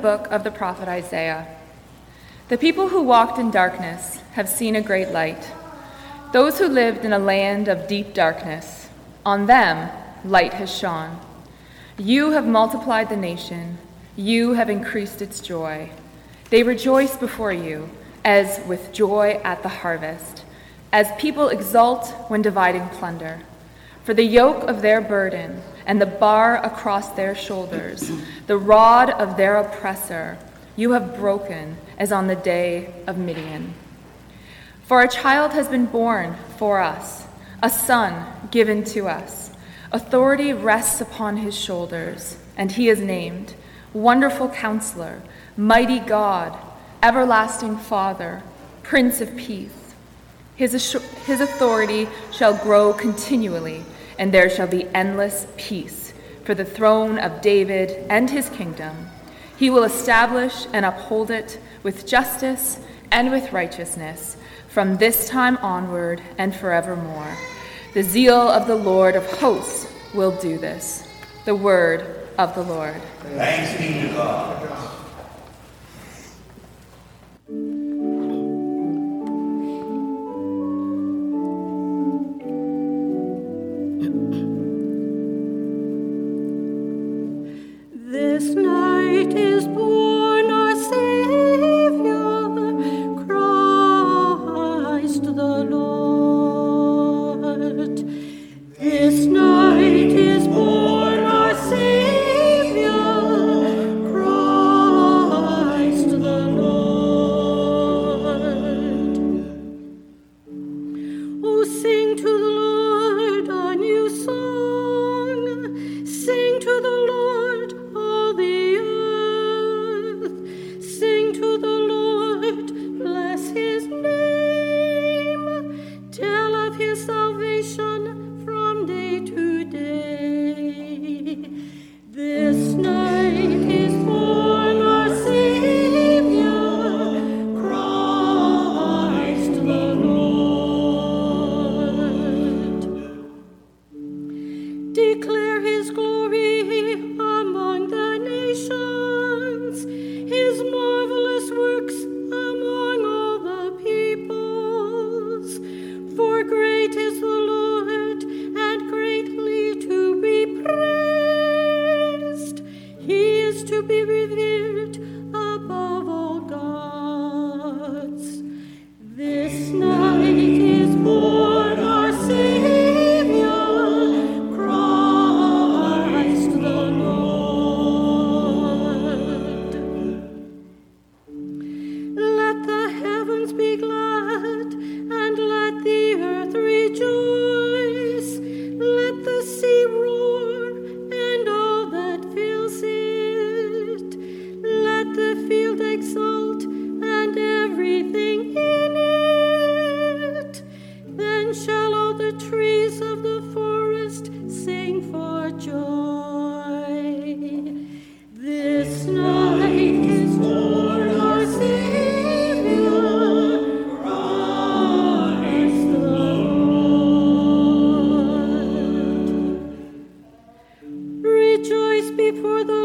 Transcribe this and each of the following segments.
book of the prophet Isaiah. The people who walked in darkness have seen a great light. Those who lived in a land of deep darkness, on them light has shone. You have multiplied the nation, you have increased its joy. They rejoice before you as with joy at the harvest, as people exult when dividing plunder. For the yoke of their burden and the bar across their shoulders, the rod of their oppressor, you have broken as on the day of Midian. For a child has been born for us, a son given to us. Authority rests upon his shoulders, and he is named Wonderful Counselor, Mighty God, Everlasting Father, Prince of Peace. His, his authority shall grow continually, and there shall be endless peace for the throne of David and his kingdom. He will establish and uphold it with justice and with righteousness from this time onward and forevermore. The zeal of the Lord of hosts will do this. The word of the Lord. Thanks be to God. From the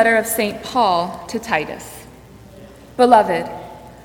letter of St. Paul to Titus. Beloved,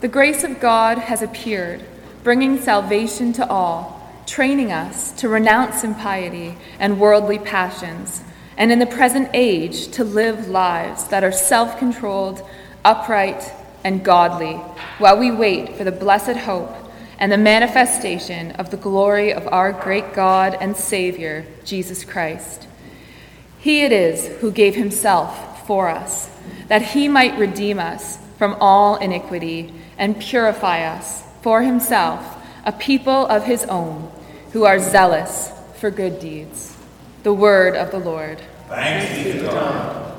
the grace of God has appeared, bringing salvation to all, training us to renounce impiety and worldly passions, and in the present age to live lives that are self controlled, upright, and godly, while we wait for the blessed hope and the manifestation of the glory of our great God and Savior, Jesus Christ. He it is who gave himself for us, that he might redeem us from all iniquity and purify us for himself, a people of his own, who are zealous for good deeds. The word of the Lord. Thanks be to God.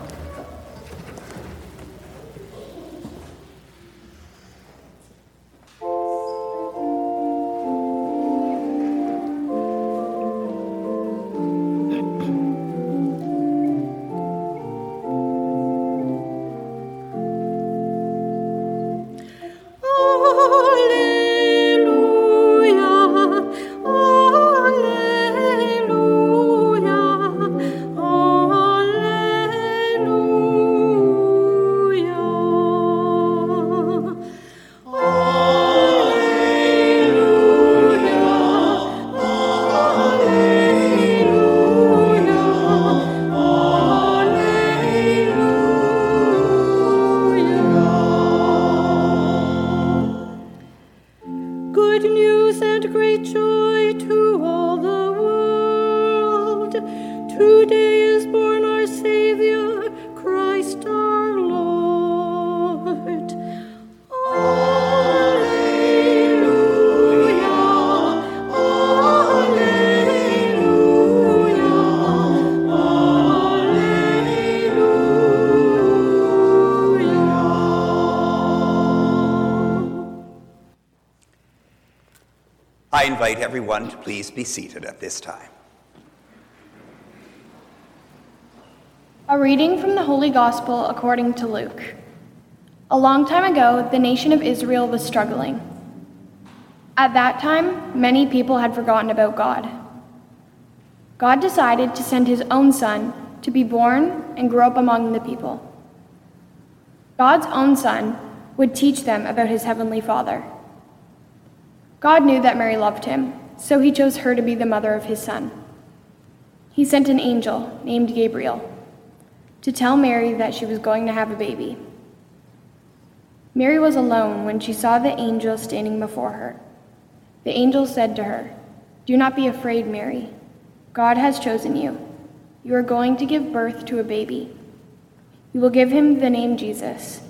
Invite everyone to please be seated at this time. A reading from the Holy Gospel according to Luke. A long time ago, the nation of Israel was struggling. At that time, many people had forgotten about God. God decided to send his own son to be born and grow up among the people. God's own son would teach them about his heavenly Father. God knew that Mary loved him, so he chose her to be the mother of his son. He sent an angel named Gabriel to tell Mary that she was going to have a baby. Mary was alone when she saw the angel standing before her. The angel said to her, Do not be afraid, Mary. God has chosen you. You are going to give birth to a baby. You will give him the name Jesus.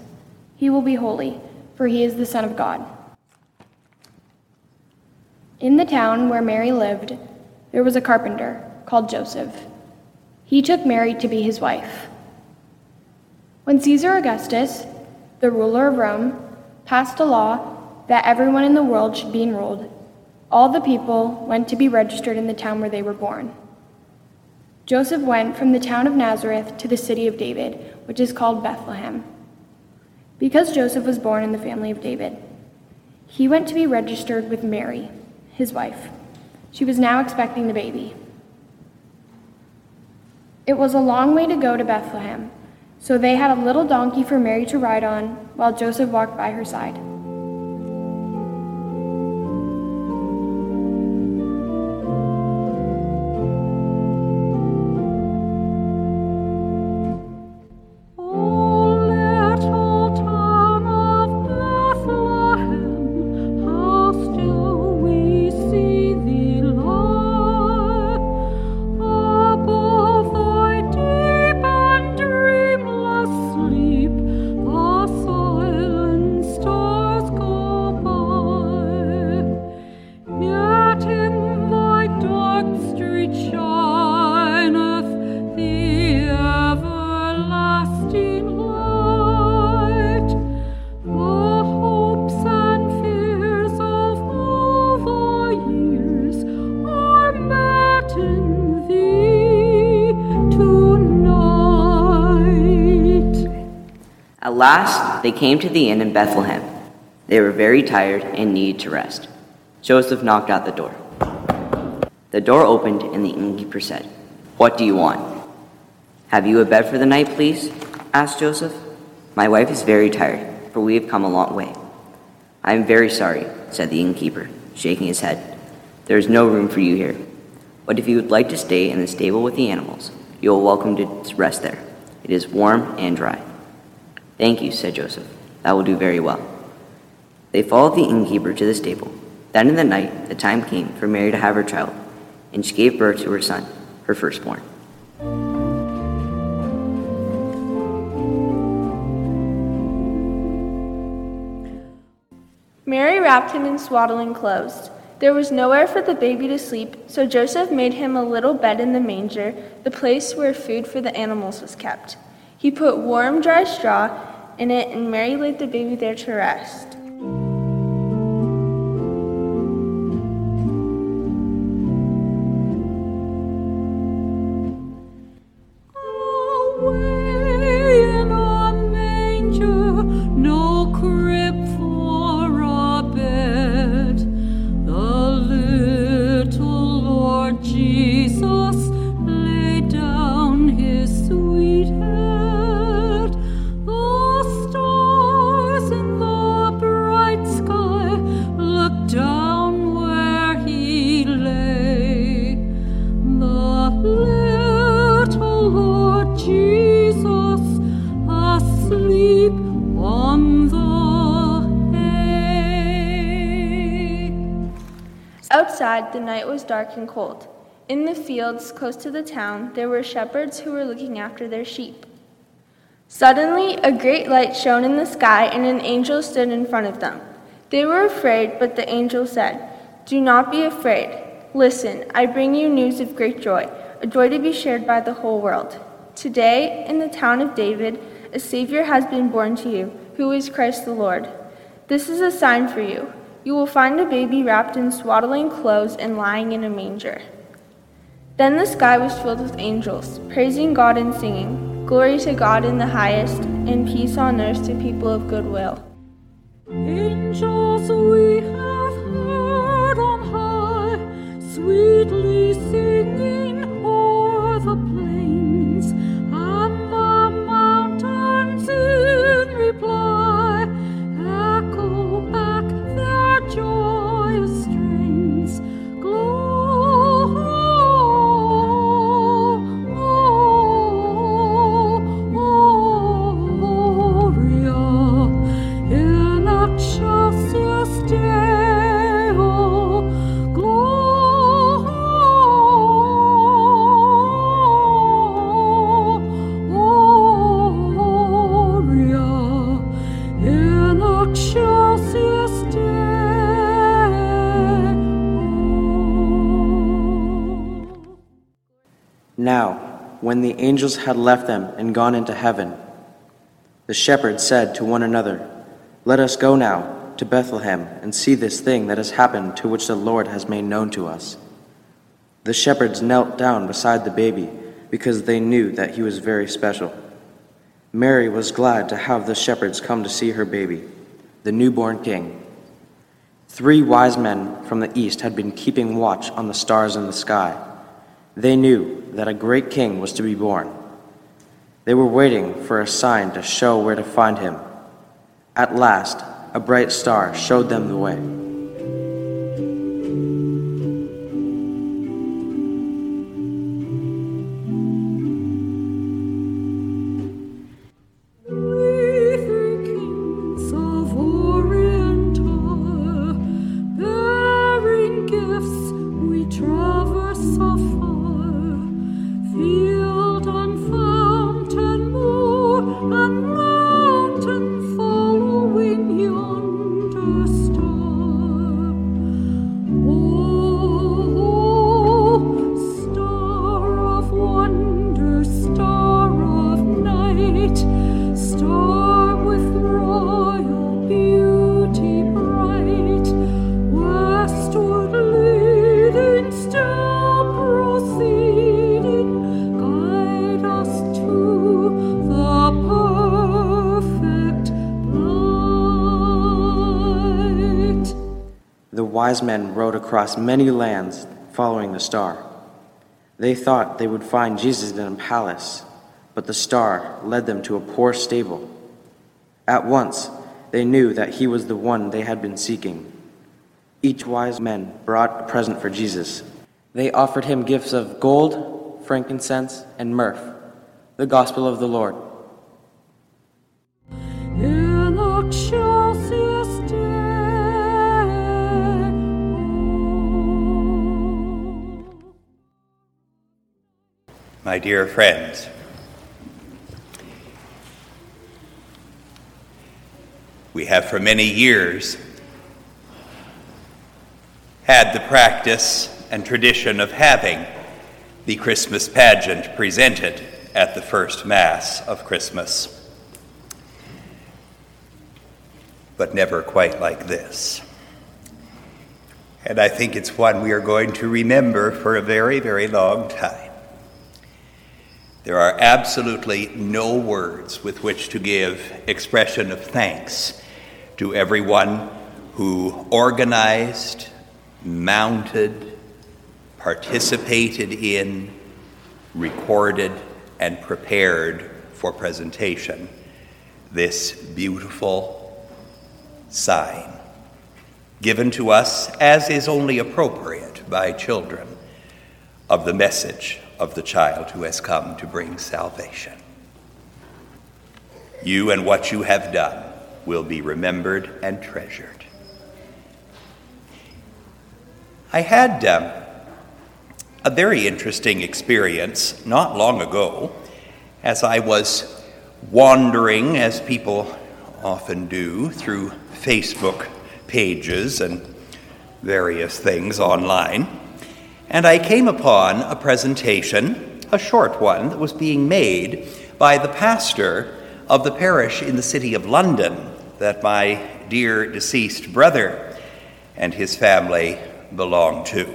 He will be holy, for he is the Son of God. In the town where Mary lived, there was a carpenter called Joseph. He took Mary to be his wife. When Caesar Augustus, the ruler of Rome, passed a law that everyone in the world should be enrolled, all the people went to be registered in the town where they were born. Joseph went from the town of Nazareth to the city of David, which is called Bethlehem, because Joseph was born in the family of David. He went to be registered with Mary his wife. She was now expecting the baby. It was a long way to go to Bethlehem, so they had a little donkey for Mary to ride on while Joseph walked by her side. Last, they came to the inn in Bethlehem. They were very tired and needed to rest. Joseph knocked at the door. The door opened, and the innkeeper said, What do you want? Have you a bed for the night, please? asked Joseph. My wife is very tired, for we have come a long way. I am very sorry, said the innkeeper, shaking his head. There is no room for you here. But if you would like to stay in the stable with the animals, you are welcome to rest there. It is warm and dry. Thank you, said Joseph. That will do very well. They followed the innkeeper to the stable. Then in the night, the time came for Mary to have her child, and she gave birth to her son, her firstborn. Mary wrapped him in swaddling clothes There was nowhere for the baby to sleep, so Joseph made him a little bed in the manger, the place where food for the animals was kept. He put warm, dry straw in it, and Mary laid the baby there to rest. Dark and cold. In the fields close to the town, there were shepherds who were looking after their sheep. Suddenly, a great light shone in the sky, and an angel stood in front of them. They were afraid, but the angel said, Do not be afraid. Listen, I bring you news of great joy, a joy to be shared by the whole world. Today, in the town of David, a Savior has been born to you, who is Christ the Lord. This is a sign for you. You will find a baby wrapped in swaddling clothes and lying in a manger. Then the sky was filled with angels, praising God and singing, Glory to God in the highest, and peace on earth to people of good will. Angels we have heard on high, sweetly singing when the angels had left them and gone into heaven, the shepherds said to one another, Let us go now to Bethlehem and see this thing that has happened to which the Lord has made known to us. The shepherds knelt down beside the baby because they knew that he was very special. Mary was glad to have the shepherds come to see her baby, the newborn king. Three wise men from the east had been keeping watch on the stars in the sky. They knew that a great king was to be born. They were waiting for a sign to show where to find him. At last, a bright star showed them the way. We wise men rode across many lands following the star. They thought they would find Jesus in a palace, but the star led them to a poor stable. At once, they knew that he was the one they had been seeking. Each wise man brought a present for Jesus. They offered him gifts of gold, frankincense, and myrrh, the gospel of the Lord. My dear friends, we have for many years had the practice and tradition of having the Christmas pageant presented at the first Mass of Christmas. But never quite like this. And I think it's one we are going to remember for a very, very long time. There are absolutely no words with which to give expression of thanks to everyone who organized, mounted, participated in, recorded, and prepared for presentation. This beautiful sign given to us as is only appropriate by children of the message of the child who has come to bring salvation. You and what you have done will be remembered and treasured. I had um, a very interesting experience not long ago as I was wandering, as people often do, through Facebook pages and various things online. And I came upon a presentation, a short one, that was being made by the pastor of the parish in the city of London that my dear deceased brother and his family belong to.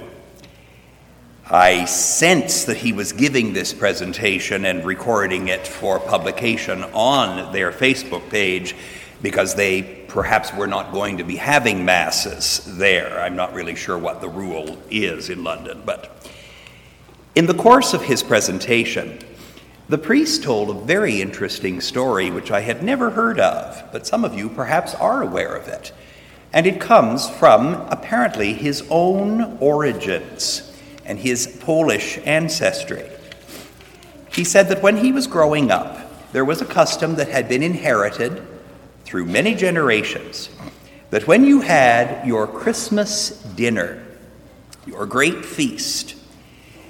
I sense that he was giving this presentation and recording it for publication on their Facebook page because they perhaps we're not going to be having masses there. I'm not really sure what the rule is in London, but in the course of his presentation, the priest told a very interesting story which I had never heard of, but some of you perhaps are aware of it. And it comes from apparently his own origins and his Polish ancestry. He said that when he was growing up, there was a custom that had been inherited through many generations that when you had your Christmas dinner, your great feast,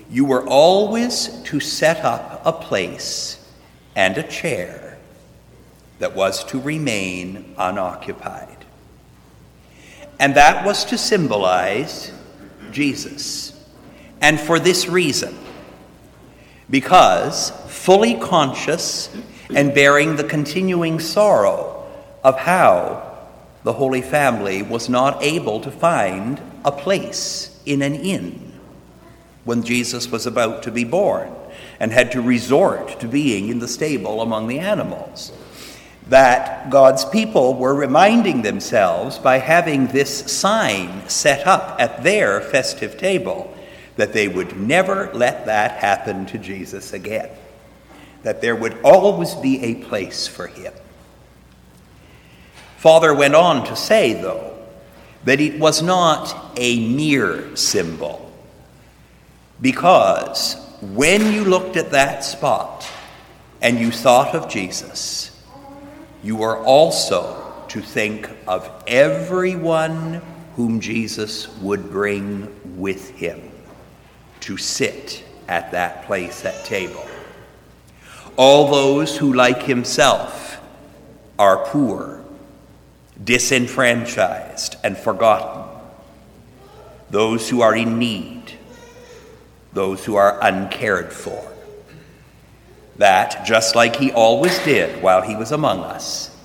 you were always to set up a place and a chair that was to remain unoccupied. And that was to symbolize Jesus. And for this reason, because fully conscious and bearing the continuing sorrow of how the Holy Family was not able to find a place in an inn when Jesus was about to be born and had to resort to being in the stable among the animals. That God's people were reminding themselves by having this sign set up at their festive table that they would never let that happen to Jesus again, that there would always be a place for him. Father went on to say, though, that it was not a mere symbol, because when you looked at that spot and you thought of Jesus, you were also to think of everyone whom Jesus would bring with him to sit at that place at table. All those who, like himself, are poor disenfranchised and forgotten, those who are in need, those who are uncared for. That, just like he always did while he was among us,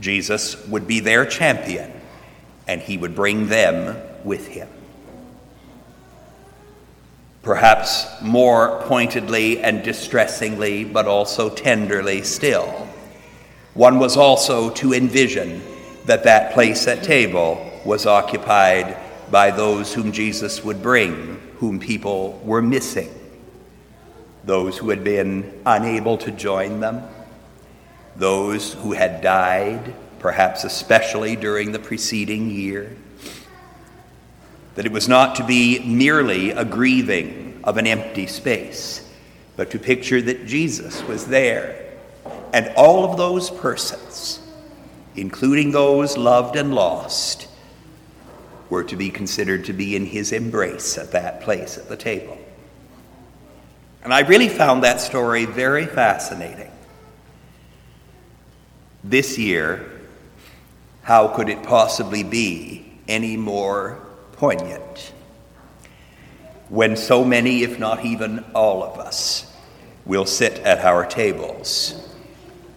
Jesus would be their champion and he would bring them with him. Perhaps more pointedly and distressingly, but also tenderly still, one was also to envision that that place at table was occupied by those whom Jesus would bring, whom people were missing, those who had been unable to join them, those who had died, perhaps especially during the preceding year. That it was not to be merely a grieving of an empty space, but to picture that Jesus was there. And all of those persons including those loved and lost, were to be considered to be in his embrace at that place at the table. And I really found that story very fascinating. This year, how could it possibly be any more poignant. When so many, if not even all of us, will sit at our tables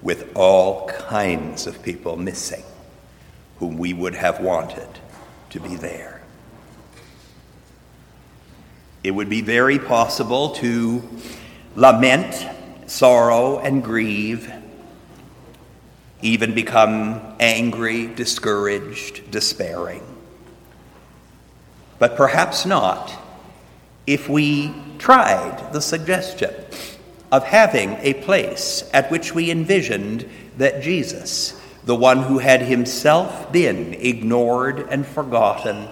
with all kinds of people missing whom we would have wanted to be there. It would be very possible to lament, sorrow, and grieve, even become angry, discouraged, despairing. But perhaps not if we tried the suggestion of having a place at which we envisioned that Jesus, the one who had himself been ignored and forgotten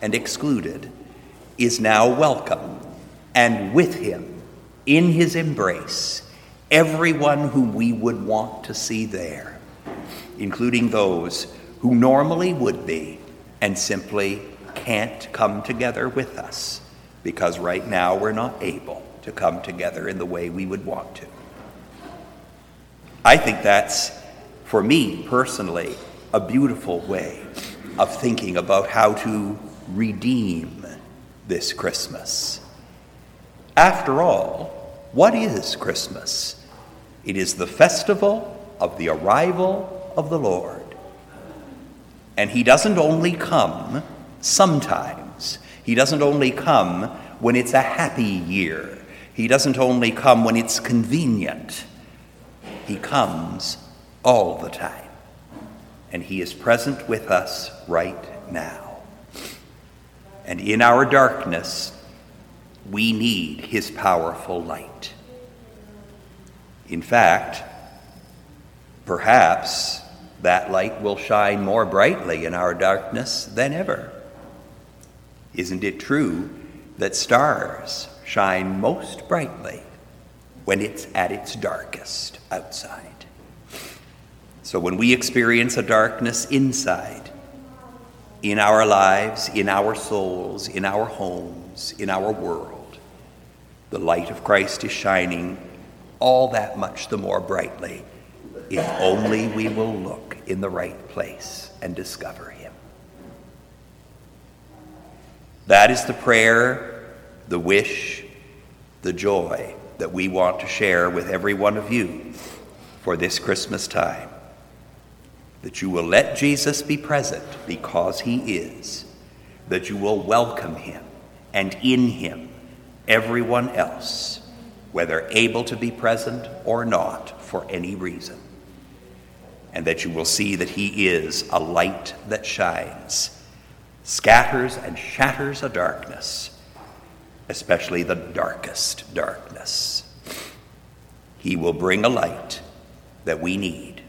and excluded, is now welcome, and with him, in his embrace, everyone whom we would want to see there, including those who normally would be and simply can't come together with us because right now we're not able to come together in the way we would want to. I think that's, for me personally, a beautiful way of thinking about how to redeem this Christmas. After all, what is Christmas? It is the festival of the arrival of the Lord. And He doesn't only come sometimes, He doesn't only come when it's a happy year, He doesn't only come when it's convenient. He comes all the time. And He is present with us right now. And in our darkness, we need His powerful light. In fact, perhaps that light will shine more brightly in our darkness than ever. Isn't it true that stars shine most brightly when it's at its darkest outside? So when we experience a darkness inside, in our lives, in our souls, in our homes, in our world, the light of Christ is shining all that much the more brightly if only we will look in the right place and discover Him. That is the prayer, the wish, the joy that we want to share with every one of you for this Christmas time. That you will let Jesus be present because He is, that you will welcome Him, and in Him, everyone else, whether able to be present or not for any reason. And that you will see that He is a light that shines scatters and shatters a darkness, especially the darkest darkness. He will bring a light that we need,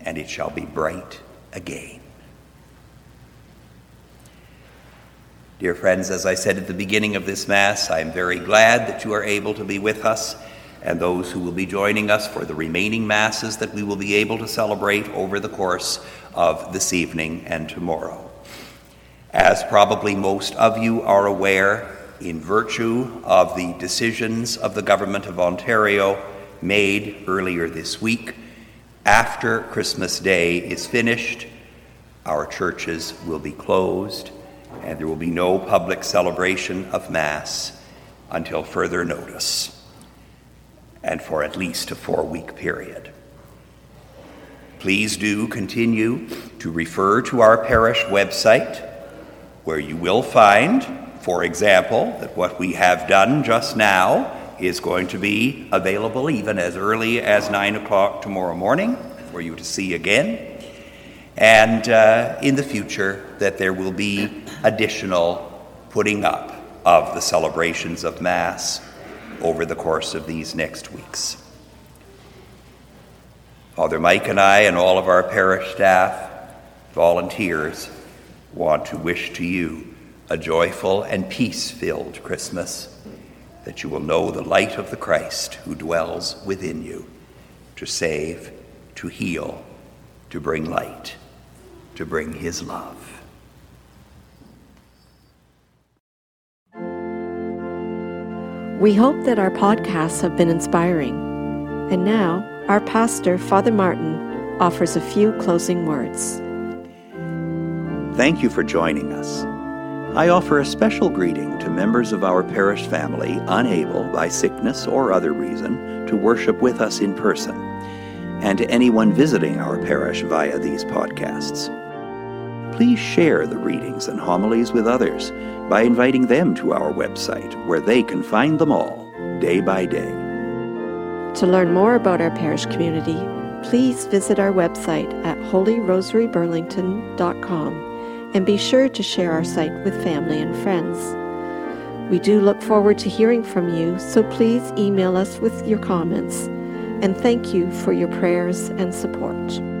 and it shall be bright again. Dear friends, as I said at the beginning of this Mass, I am very glad that you are able to be with us and those who will be joining us for the remaining Masses that we will be able to celebrate over the course of this evening and tomorrow. As probably most of you are aware, in virtue of the decisions of the Government of Ontario made earlier this week, after Christmas Day is finished, our churches will be closed and there will be no public celebration of Mass until further notice and for at least a four week period. Please do continue to refer to our parish website where you will find, for example, that what we have done just now is going to be available even as early as 9 o'clock tomorrow morning for you to see again. And uh, in the future, that there will be additional putting up of the celebrations of Mass over the course of these next weeks. Father Mike and I, and all of our parish staff, volunteers, want to wish to you a joyful and peace filled Christmas, that you will know the light of the Christ who dwells within you to save, to heal, to bring light, to bring his love. We hope that our podcasts have been inspiring. And now, our pastor, Father Martin, offers a few closing words. Thank you for joining us. I offer a special greeting to members of our parish family unable, by sickness or other reason, to worship with us in person, and to anyone visiting our parish via these podcasts. Please share the readings and homilies with others by inviting them to our website, where they can find them all day by day. To learn more about our parish community, please visit our website at holyrosaryburlington.com and be sure to share our site with family and friends. We do look forward to hearing from you, so please email us with your comments. And thank you for your prayers and support.